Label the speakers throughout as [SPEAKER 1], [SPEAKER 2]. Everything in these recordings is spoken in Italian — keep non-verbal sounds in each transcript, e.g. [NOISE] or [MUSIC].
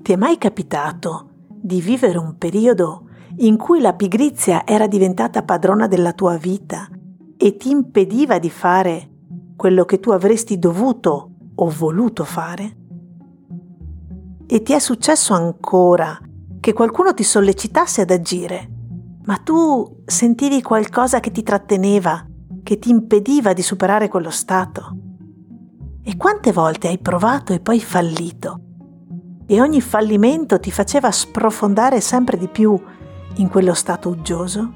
[SPEAKER 1] Ti è mai capitato di vivere un periodo in cui la pigrizia era diventata padrona della tua vita e ti impediva di fare quello che tu avresti dovuto o voluto fare? E ti è successo ancora che qualcuno ti sollecitasse ad agire, ma tu sentivi qualcosa che ti tratteneva, che ti impediva di superare quello stato? E quante volte hai provato e poi fallito? E ogni fallimento ti faceva sprofondare sempre di più in quello stato uggioso?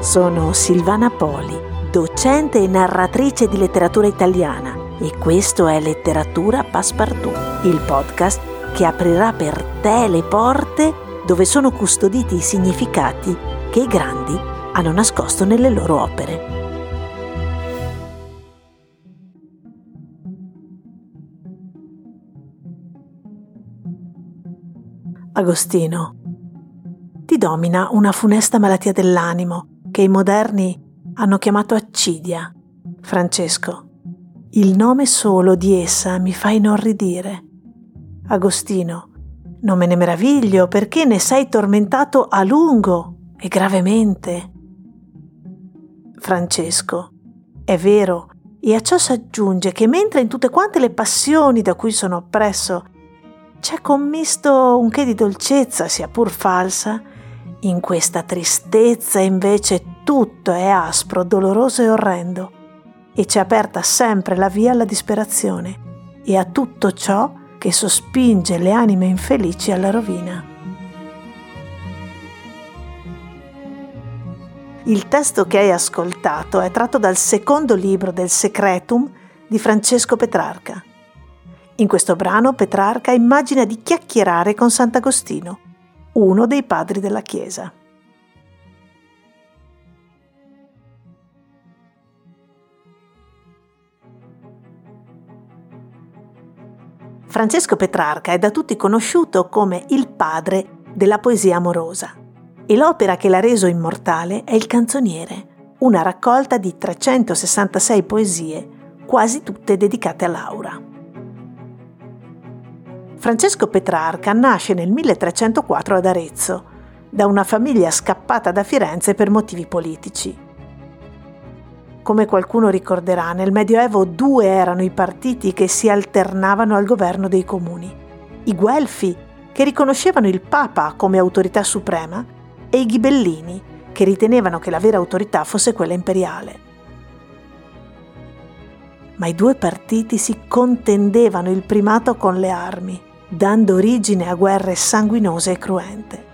[SPEAKER 1] Sono Silvana Poli, docente e narratrice di letteratura italiana e questo è Letteratura Passepartout, il podcast che aprirà per te le porte dove sono custoditi i significati che i grandi hanno nascosto nelle loro opere. Agostino, ti domina una funesta malattia dell'animo che i moderni hanno chiamato accidia. Francesco, il nome solo di essa mi fa inorridire. Agostino, non me ne meraviglio perché ne sei tormentato a lungo e gravemente. Francesco, è vero, e a ciò si aggiunge che mentre in tutte quante le passioni da cui sono oppresso c'è commisto un che di dolcezza, sia pur falsa, in questa tristezza invece tutto è aspro, doloroso e orrendo, e c'è aperta sempre la via alla disperazione e a tutto ciò che sospinge le anime infelici alla rovina. Il testo che hai ascoltato è tratto dal secondo libro del Secretum di Francesco Petrarca. In questo brano Petrarca immagina di chiacchierare con Sant'Agostino, uno dei padri della Chiesa. Francesco Petrarca è da tutti conosciuto come il padre della poesia amorosa e l'opera che l'ha reso immortale è Il canzoniere, una raccolta di 366 poesie, quasi tutte dedicate a Laura. Francesco Petrarca nasce nel 1304 ad Arezzo, da una famiglia scappata da Firenze per motivi politici. Come qualcuno ricorderà, nel Medioevo due erano i partiti che si alternavano al governo dei comuni. I Guelfi, che riconoscevano il Papa come autorità suprema, e i Ghibellini, che ritenevano che la vera autorità fosse quella imperiale. Ma i due partiti si contendevano il primato con le armi dando origine a guerre sanguinose e cruente.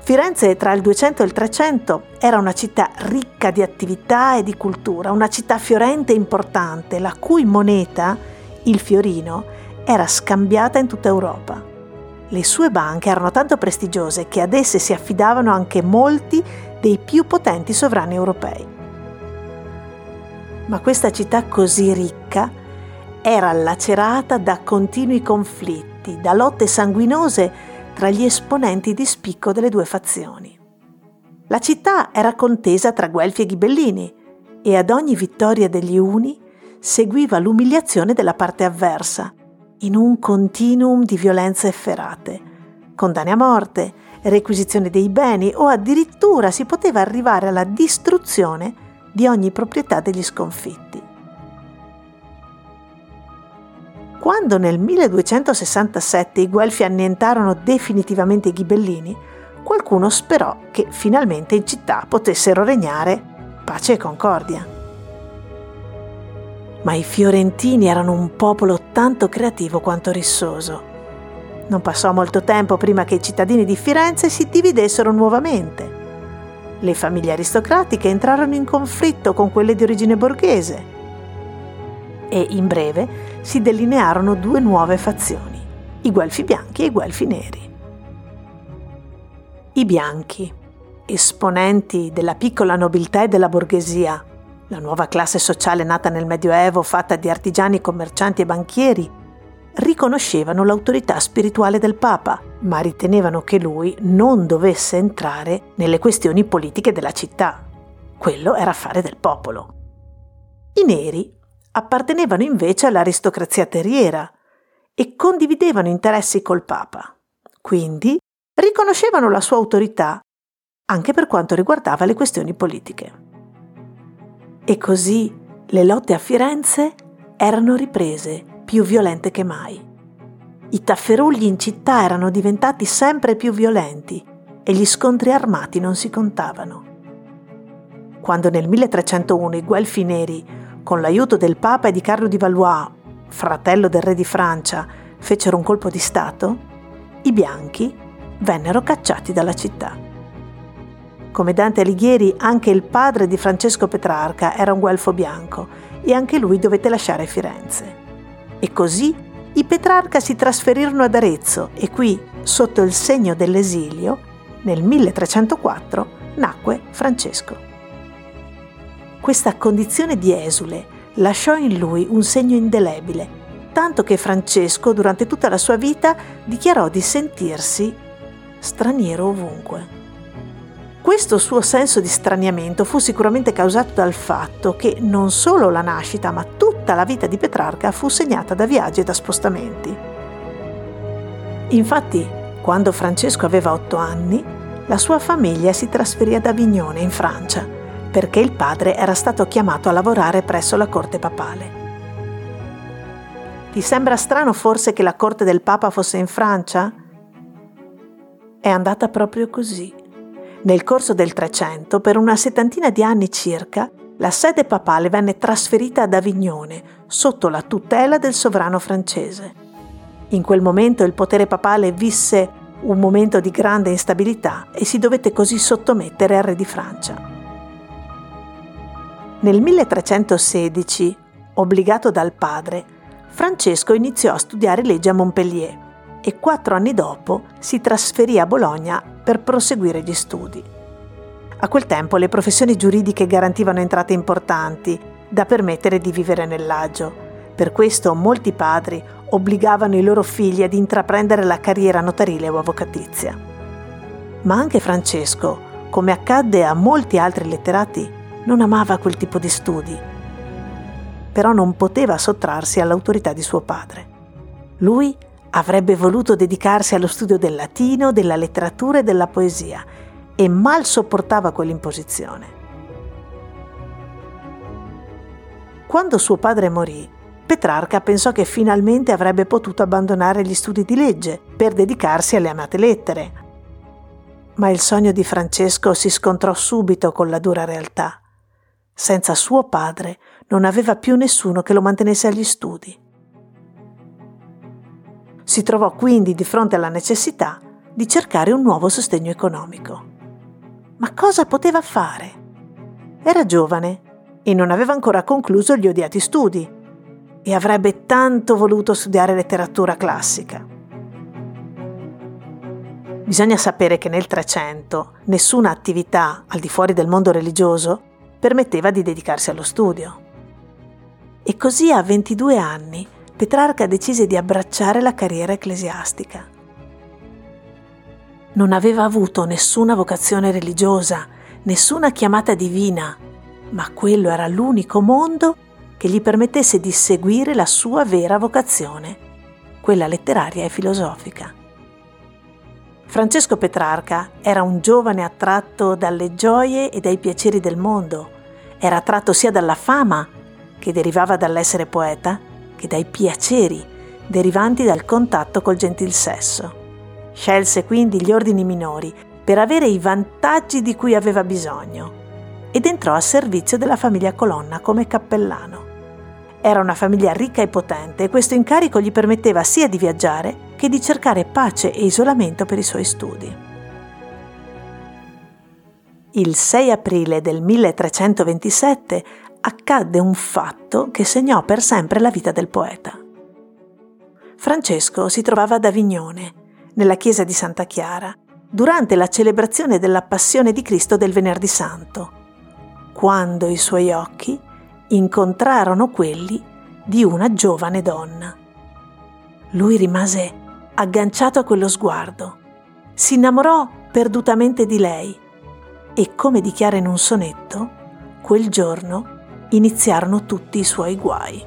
[SPEAKER 1] Firenze tra il 200 e il 300 era una città ricca di attività e di cultura, una città fiorente e importante, la cui moneta, il fiorino, era scambiata in tutta Europa. Le sue banche erano tanto prestigiose che ad esse si affidavano anche molti dei più potenti sovrani europei. Ma questa città così ricca era lacerata da continui conflitti, da lotte sanguinose tra gli esponenti di spicco delle due fazioni. La città era contesa tra Guelfi e Ghibellini e ad ogni vittoria degli Uni seguiva l'umiliazione della parte avversa, in un continuum di violenze efferate, condanne a morte, requisizione dei beni o addirittura si poteva arrivare alla distruzione di ogni proprietà degli sconfitti. Quando nel 1267 i Guelfi annientarono definitivamente i Ghibellini, qualcuno sperò che finalmente in città potessero regnare pace e concordia. Ma i fiorentini erano un popolo tanto creativo quanto rissoso. Non passò molto tempo prima che i cittadini di Firenze si dividessero nuovamente. Le famiglie aristocratiche entrarono in conflitto con quelle di origine borghese e in breve si delinearono due nuove fazioni, i Guelfi bianchi e i Guelfi neri. I bianchi, esponenti della piccola nobiltà e della borghesia, la nuova classe sociale nata nel Medioevo fatta di artigiani, commercianti e banchieri, riconoscevano l'autorità spirituale del Papa, ma ritenevano che lui non dovesse entrare nelle questioni politiche della città. quello era affare del popolo. I neri appartenevano invece all'aristocrazia terriera e condividevano interessi col Papa. Quindi riconoscevano la sua autorità anche per quanto riguardava le questioni politiche. E così le lotte a Firenze erano riprese, più violente che mai. I tafferugli in città erano diventati sempre più violenti e gli scontri armati non si contavano. Quando nel 1301 i Guelfi neri, con l'aiuto del Papa e di Carlo di Valois, fratello del re di Francia, fecero un colpo di Stato, i bianchi vennero cacciati dalla città. Come Dante Alighieri, anche il padre di Francesco Petrarca era un guelfo bianco e anche lui dovette lasciare Firenze. E così i Petrarca si trasferirono ad Arezzo e qui, sotto il segno dell'esilio, nel 1304 nacque Francesco. Questa condizione di esule lasciò in lui un segno indelebile, tanto che Francesco durante tutta la sua vita dichiarò di sentirsi straniero ovunque. Questo suo senso di straniamento fu sicuramente causato dal fatto che non solo la nascita, ma tutta la vita di Petrarca fu segnata da viaggi e da spostamenti. Infatti, quando Francesco aveva otto anni, la sua famiglia si trasferì ad Avignone, in Francia, perché il padre era stato chiamato a lavorare presso la corte papale. Ti sembra strano forse che la corte del Papa fosse in Francia? È andata proprio così. Nel corso del Trecento, per una settantina di anni circa, la sede papale venne trasferita ad Avignone, sotto la tutela del sovrano francese. In quel momento il potere papale visse un momento di grande instabilità e si dovette così sottomettere al re di Francia. Nel 1316, obbligato dal padre, Francesco iniziò a studiare legge a Montpellier e quattro anni dopo si trasferì a Bologna per proseguire gli studi. A quel tempo le professioni giuridiche garantivano entrate importanti da permettere di vivere nell'agio. Per questo molti padri obbligavano i loro figli ad intraprendere la carriera notarile o avvocatizia. Ma anche Francesco, come accadde a molti altri letterati, non amava quel tipo di studi. Però non poteva sottrarsi all'autorità di suo padre. Lui Avrebbe voluto dedicarsi allo studio del latino, della letteratura e della poesia e mal sopportava quell'imposizione. Quando suo padre morì, Petrarca pensò che finalmente avrebbe potuto abbandonare gli studi di legge per dedicarsi alle amate lettere. Ma il sogno di Francesco si scontrò subito con la dura realtà. Senza suo padre non aveva più nessuno che lo mantenesse agli studi. Si trovò quindi di fronte alla necessità di cercare un nuovo sostegno economico. Ma cosa poteva fare? Era giovane e non aveva ancora concluso gli odiati studi e avrebbe tanto voluto studiare letteratura classica. Bisogna sapere che nel Trecento nessuna attività al di fuori del mondo religioso permetteva di dedicarsi allo studio. E così a 22 anni Petrarca decise di abbracciare la carriera ecclesiastica. Non aveva avuto nessuna vocazione religiosa, nessuna chiamata divina, ma quello era l'unico mondo che gli permettesse di seguire la sua vera vocazione, quella letteraria e filosofica. Francesco Petrarca era un giovane attratto dalle gioie e dai piaceri del mondo, era attratto sia dalla fama, che derivava dall'essere poeta, che dai piaceri derivanti dal contatto col gentil sesso. Scelse quindi gli ordini minori per avere i vantaggi di cui aveva bisogno ed entrò a servizio della famiglia Colonna come cappellano. Era una famiglia ricca e potente e questo incarico gli permetteva sia di viaggiare che di cercare pace e isolamento per i suoi studi. Il 6 aprile del 1327 accadde un fatto che segnò per sempre la vita del poeta. Francesco si trovava ad Avignone, nella chiesa di Santa Chiara, durante la celebrazione della Passione di Cristo del Venerdì Santo, quando i suoi occhi incontrarono quelli di una giovane donna. Lui rimase agganciato a quello sguardo, si innamorò perdutamente di lei e, come dichiara in un sonetto, quel giorno iniziarono tutti i suoi guai.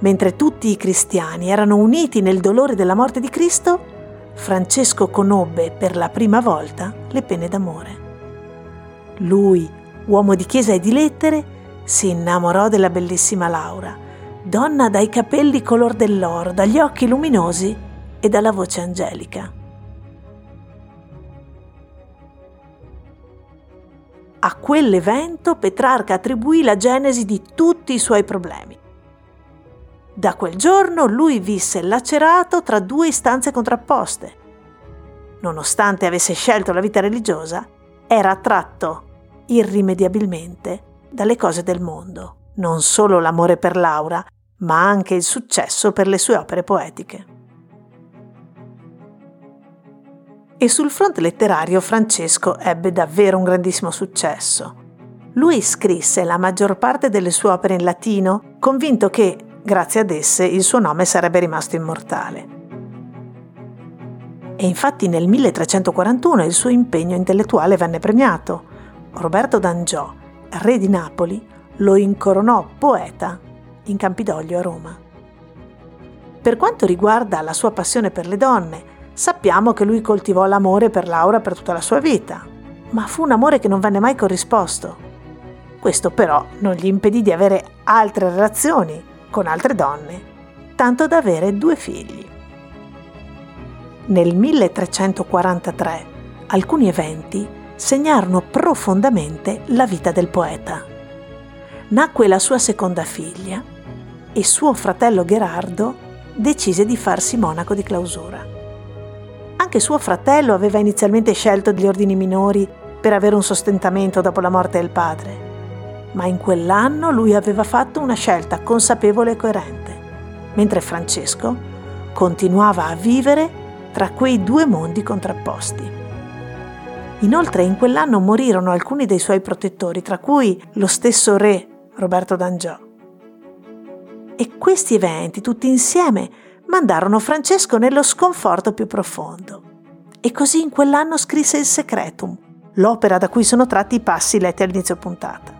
[SPEAKER 1] Mentre tutti i cristiani erano uniti nel dolore della morte di Cristo, Francesco conobbe per la prima volta le pene d'amore. Lui, uomo di chiesa e di lettere, si innamorò della bellissima Laura, donna dai capelli color dell'oro, dagli occhi luminosi e dalla voce angelica. A quell'evento Petrarca attribuì la genesi di tutti i suoi problemi. Da quel giorno lui visse lacerato tra due istanze contrapposte. Nonostante avesse scelto la vita religiosa, era attratto irrimediabilmente dalle cose del mondo, non solo l'amore per Laura, ma anche il successo per le sue opere poetiche. E sul fronte letterario Francesco ebbe davvero un grandissimo successo. Lui scrisse la maggior parte delle sue opere in latino, convinto che, grazie ad esse, il suo nome sarebbe rimasto immortale. E infatti nel 1341 il suo impegno intellettuale venne premiato. Roberto d'Angiò, re di Napoli, lo incoronò poeta in Campidoglio a Roma. Per quanto riguarda la sua passione per le donne, sappiamo che lui coltivò l'amore per Laura per tutta la sua vita, ma fu un amore che non venne mai corrisposto. Questo però non gli impedì di avere altre relazioni con altre donne, tanto da avere due figli. Nel 1343 alcuni eventi segnarono profondamente la vita del poeta. Nacque la sua seconda figlia e suo fratello Gerardo decise di farsi monaco di clausura. Anche suo fratello aveva inizialmente scelto degli ordini minori per avere un sostentamento dopo la morte del padre, ma in quell'anno lui aveva fatto una scelta consapevole e coerente, mentre Francesco continuava a vivere tra quei due mondi contrapposti. Inoltre in quell'anno morirono alcuni dei suoi protettori, tra cui lo stesso re Roberto d'Angiò. E questi eventi, tutti insieme, mandarono Francesco nello sconforto più profondo. E così in quell'anno scrisse il Secretum, l'opera da cui sono tratti i passi letti all'inizio puntata.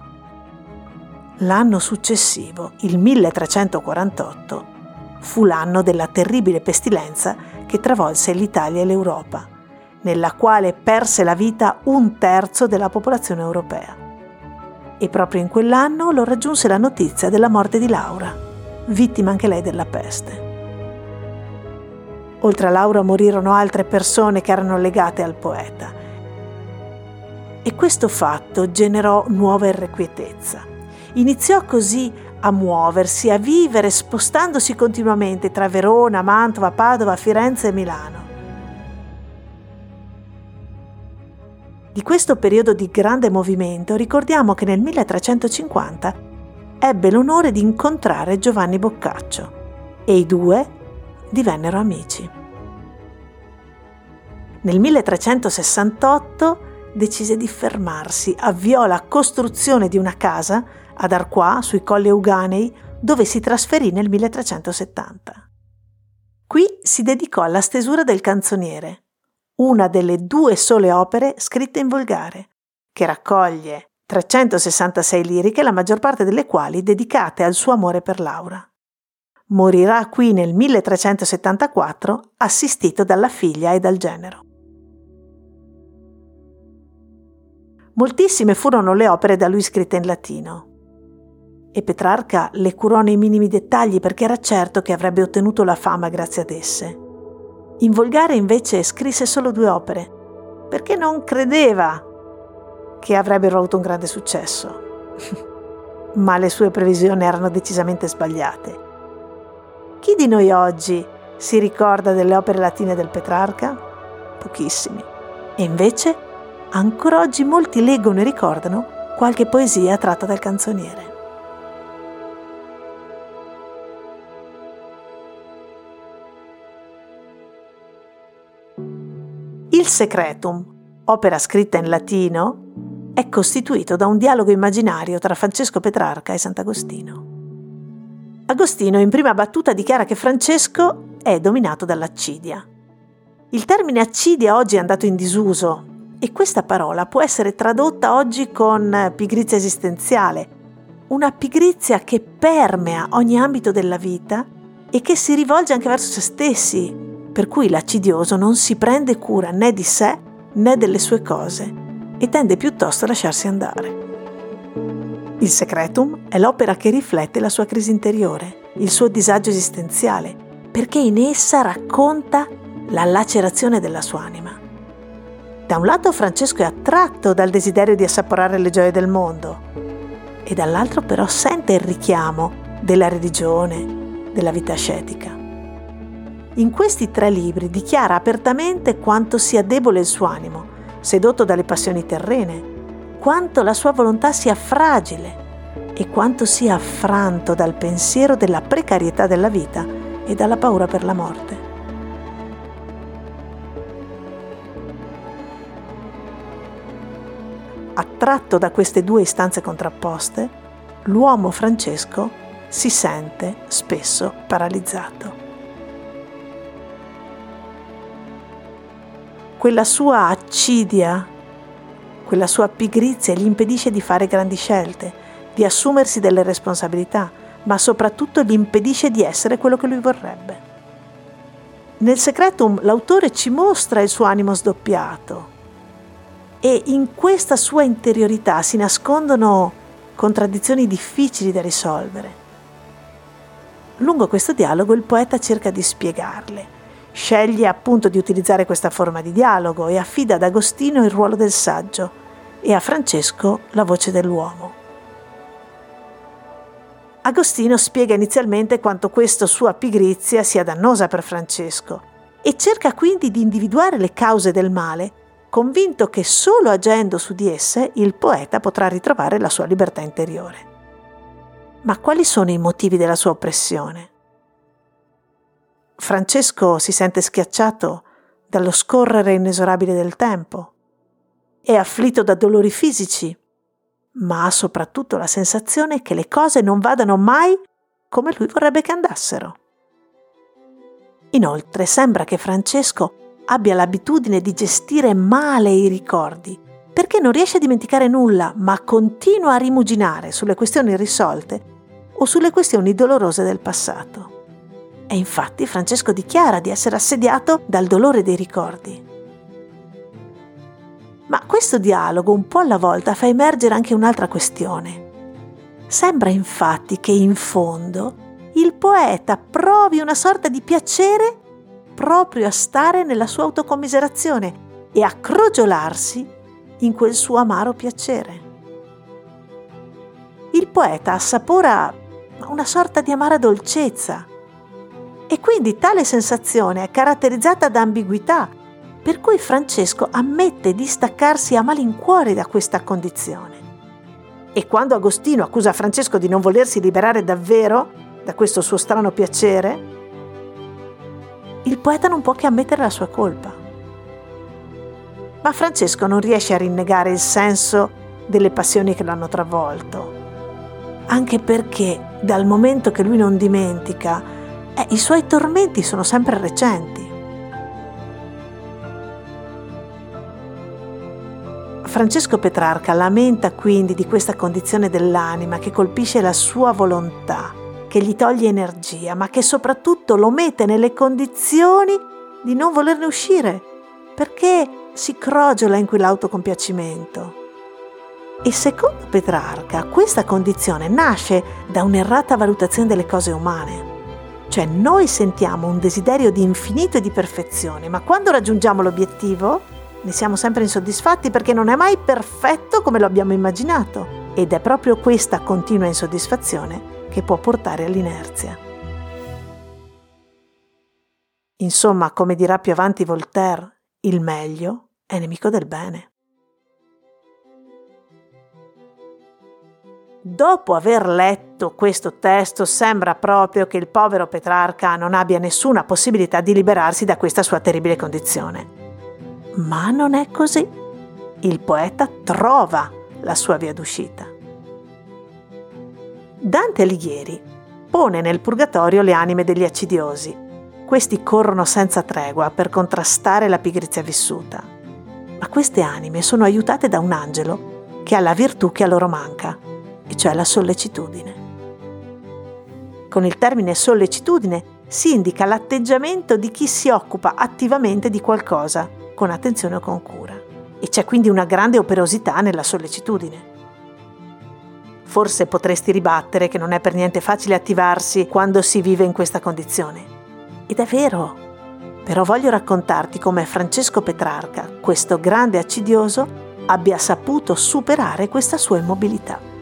[SPEAKER 1] L'anno successivo, il 1348, fu l'anno della terribile pestilenza che travolse l'Italia e l'Europa, nella quale perse la vita un terzo della popolazione europea. E proprio in quell'anno lo raggiunse la notizia della morte di Laura, vittima anche lei della peste. Oltre a Laura morirono altre persone che erano legate al poeta. E questo fatto generò nuova irrequietezza. Iniziò così a muoversi, a vivere, spostandosi continuamente tra Verona, Mantova, Padova, Firenze e Milano. Di questo periodo di grande movimento ricordiamo che nel 1350 ebbe l'onore di incontrare Giovanni Boccaccio e i due divennero amici. Nel 1368 decise di fermarsi, avviò la costruzione di una casa ad Arquà, sui colli Euganei, dove si trasferì nel 1370. Qui si dedicò alla stesura del canzoniere, una delle due sole opere scritte in volgare, che raccoglie 366 liriche, la maggior parte delle quali dedicate al suo amore per Laura. Morirà qui nel 1374 assistito dalla figlia e dal genero. Moltissime furono le opere da lui scritte in latino e Petrarca le curò nei minimi dettagli perché era certo che avrebbe ottenuto la fama grazie ad esse. In volgare invece scrisse solo due opere, perché non credeva che avrebbero avuto un grande successo. [LAUGHS] Ma le sue previsioni erano decisamente sbagliate. Chi di noi oggi si ricorda delle opere latine del Petrarca? Pochissimi. E invece, ancora oggi molti leggono e ricordano qualche poesia tratta dal canzoniere. Il Secretum, opera scritta in latino, è costituito da un dialogo immaginario tra Francesco Petrarca e Sant'Agostino. Agostino in prima battuta dichiara che Francesco è dominato dall'accidia. Il termine accidia oggi è andato in disuso E questa parola può essere tradotta oggi con pigrizia esistenziale, una pigrizia che permea ogni ambito della vita e che si rivolge anche verso se stessi, per cui l'accidioso non si prende cura né di sé né delle sue cose e tende piuttosto a lasciarsi andare. Il Secretum è l'opera che riflette la sua crisi interiore, il suo disagio esistenziale, perché in essa racconta la lacerazione della sua anima. Da un lato Francesco è attratto dal desiderio di assaporare le gioie del mondo e dall'altro però sente il richiamo della religione, della vita ascetica. In questi tre libri dichiara apertamente quanto sia debole il suo animo, sedotto dalle passioni terrene, quanto la sua volontà sia fragile e quanto sia affranto dal pensiero della precarietà della vita e dalla paura per la morte. attratto da queste due istanze contrapposte, l'uomo Francesco si sente spesso paralizzato. Quella sua accidia, quella sua pigrizia gli impedisce di fare grandi scelte, di assumersi delle responsabilità, ma soprattutto gli impedisce di essere quello che lui vorrebbe. Nel Secretum l'autore ci mostra il suo animo sdoppiato, e in questa sua interiorità si nascondono contraddizioni difficili da risolvere. Lungo questo dialogo il poeta cerca di spiegarle. Sceglie appunto di utilizzare questa forma di dialogo e affida ad Agostino il ruolo del saggio e a Francesco la voce dell'uomo. Agostino spiega inizialmente quanto questa sua pigrizia sia dannosa per Francesco e cerca quindi di individuare le cause del male convinto che solo agendo su di esse il poeta potrà ritrovare la sua libertà interiore. Ma quali sono i motivi della sua oppressione? Francesco si sente schiacciato dallo scorrere inesorabile del tempo, è afflitto da dolori fisici, ma ha soprattutto la sensazione che le cose non vadano mai come lui vorrebbe che andassero. Inoltre sembra che Francesco abbia l'abitudine di gestire male i ricordi, perché non riesce a dimenticare nulla, ma continua a rimuginare sulle questioni irrisolte o sulle questioni dolorose del passato. E infatti Francesco dichiara di essere assediato dal dolore dei ricordi. Ma questo dialogo un po' alla volta fa emergere anche un'altra questione. Sembra infatti che in fondo il poeta provi una sorta di piacere proprio a stare nella sua autocommiserazione e a crogiolarsi in quel suo amaro piacere. Il poeta assapora una sorta di amara dolcezza e quindi tale sensazione è caratterizzata da ambiguità, per cui Francesco ammette di staccarsi a malincuore da questa condizione. E quando Agostino accusa Francesco di non volersi liberare davvero da questo suo strano piacere, il poeta non può che ammettere la sua colpa. Ma Francesco non riesce a rinnegare il senso delle passioni che l'hanno travolto, anche perché dal momento che lui non dimentica, eh, i suoi tormenti sono sempre recenti. Francesco Petrarca lamenta quindi di questa condizione dell'anima che colpisce la sua volontà che gli toglie energia, ma che soprattutto lo mette nelle condizioni di non volerne uscire, perché si crogiola in quell'autocompiacimento. E secondo Petrarca questa condizione nasce da un'errata valutazione delle cose umane. Cioè noi sentiamo un desiderio di infinito e di perfezione, ma quando raggiungiamo l'obiettivo ne siamo sempre insoddisfatti perché non è mai perfetto come lo abbiamo immaginato. Ed è proprio questa continua insoddisfazione che può portare all'inerzia. Insomma, come dirà più avanti Voltaire, il meglio è nemico del bene. Dopo aver letto questo testo sembra proprio che il povero Petrarca non abbia nessuna possibilità di liberarsi da questa sua terribile condizione. Ma non è così. Il poeta trova la sua via d'uscita. Dante Alighieri pone nel purgatorio le anime degli accidiosi. Questi corrono senza tregua per contrastare la pigrizia vissuta. Ma queste anime sono aiutate da un angelo che ha la virtù che a loro manca, e cioè la sollecitudine. Con il termine sollecitudine si indica l'atteggiamento di chi si occupa attivamente di qualcosa, con attenzione o con cura. E c'è quindi una grande operosità nella sollecitudine. Forse potresti ribattere che non è per niente facile attivarsi quando si vive in questa condizione. Ed è vero. Però voglio raccontarti come Francesco Petrarca, questo grande accidioso, abbia saputo superare questa sua immobilità.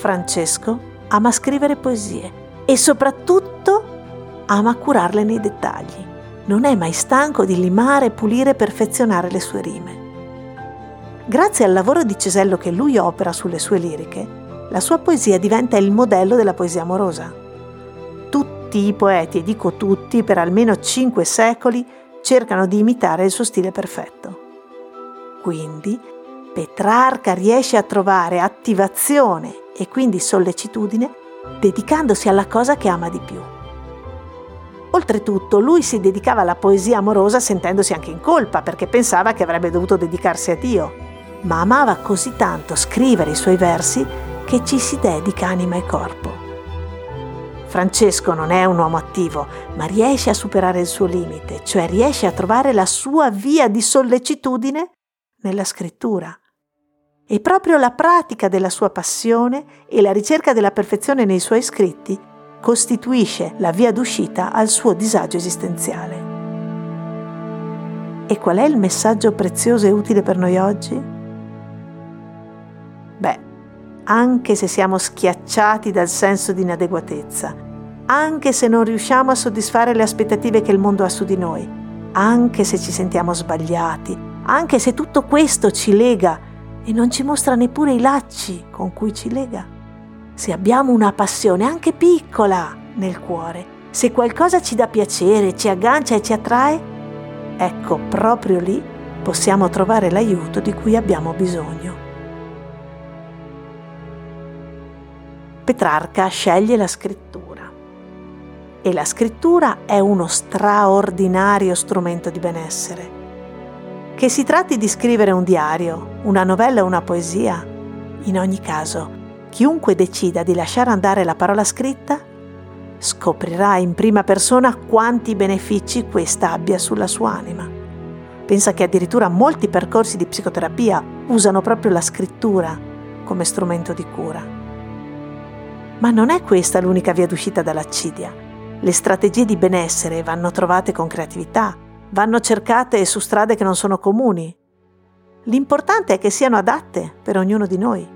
[SPEAKER 1] Francesco ama scrivere poesie e soprattutto ama curarle nei dettagli. Non è mai stanco di limare, pulire e perfezionare le sue rime. Grazie al lavoro di cesello che lui opera sulle sue liriche, la sua poesia diventa il modello della poesia amorosa. Tutti i poeti, e dico tutti, per almeno cinque secoli, cercano di imitare il suo stile perfetto. Quindi Petrarca riesce a trovare attivazione e quindi sollecitudine dedicandosi alla cosa che ama di più. Oltretutto lui si dedicava alla poesia amorosa sentendosi anche in colpa perché pensava che avrebbe dovuto dedicarsi a Dio, ma amava così tanto scrivere i suoi versi che ci si dedica anima e corpo. Francesco non è un uomo attivo, ma riesce a superare il suo limite, cioè riesce a trovare la sua via di sollecitudine nella scrittura. E proprio la pratica della sua passione e la ricerca della perfezione nei suoi scritti costituisce la via d'uscita al suo disagio esistenziale. E qual è il messaggio prezioso e utile per noi oggi? Beh, anche se siamo schiacciati dal senso di inadeguatezza, anche se non riusciamo a soddisfare le aspettative che il mondo ha su di noi, anche se ci sentiamo sbagliati, anche se tutto questo ci lega e non ci mostra neppure i lacci con cui ci lega. Se abbiamo una passione anche piccola nel cuore, se qualcosa ci dà piacere, ci aggancia e ci attrae, ecco proprio lì possiamo trovare l'aiuto di cui abbiamo bisogno. Petrarca sceglie la scrittura e la scrittura è uno straordinario strumento di benessere che si tratti di scrivere un diario, una novella o una poesia, in ogni caso, chiunque decida di lasciare andare la parola scritta scoprirà in prima persona quanti benefici questa abbia sulla sua anima. Pensa che addirittura molti percorsi di psicoterapia usano proprio la scrittura come strumento di cura. Ma non è questa l'unica via d'uscita dall'accidia. Le strategie di benessere vanno trovate con creatività, vanno cercate su strade che non sono comuni. L'importante è che siano adatte per ognuno di noi.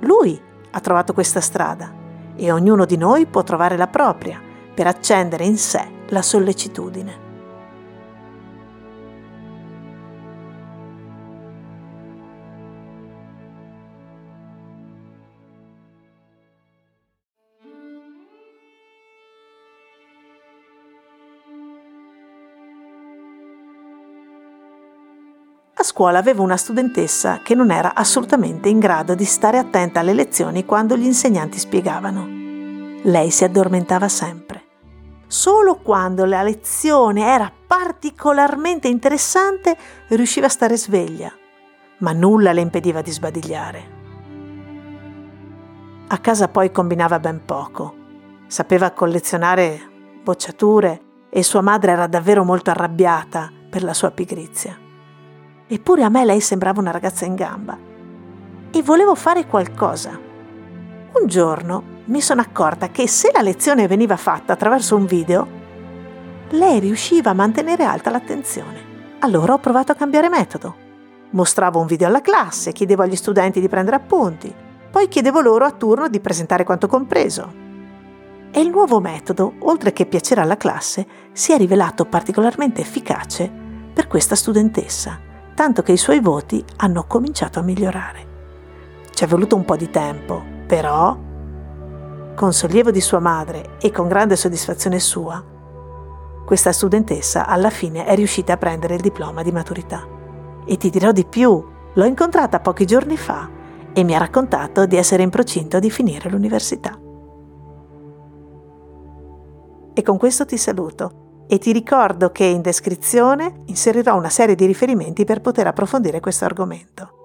[SPEAKER 1] Lui ha trovato questa strada e ognuno di noi può trovare la propria per accendere in sé la sollecitudine. Scuola avevo una studentessa che non era assolutamente in grado di stare attenta alle lezioni quando gli insegnanti spiegavano. Lei si addormentava sempre. Solo quando la lezione era particolarmente interessante riusciva a stare sveglia, ma nulla le impediva di sbadigliare. A casa poi combinava ben poco. Sapeva collezionare bocciature e sua madre era davvero molto arrabbiata per la sua pigrizia. Eppure a me lei sembrava una ragazza in gamba. E volevo fare qualcosa. Un giorno mi sono accorta che se la lezione veniva fatta attraverso un video, lei riusciva a mantenere alta l'attenzione. Allora ho provato a cambiare metodo. Mostravo un video alla classe, chiedevo agli studenti di prendere appunti, poi chiedevo loro a turno di presentare quanto compreso. E il nuovo metodo, oltre che piacere alla classe, si è rivelato particolarmente efficace per questa studentessa tanto che i suoi voti hanno cominciato a migliorare. Ci è voluto un po' di tempo, però, con sollievo di sua madre e con grande soddisfazione sua, questa studentessa alla fine è riuscita a prendere il diploma di maturità. E ti dirò di più, l'ho incontrata pochi giorni fa e mi ha raccontato di essere in procinto di finire l'università. E con questo ti saluto e ti ricordo che in descrizione inserirò una serie di riferimenti per poter approfondire questo argomento.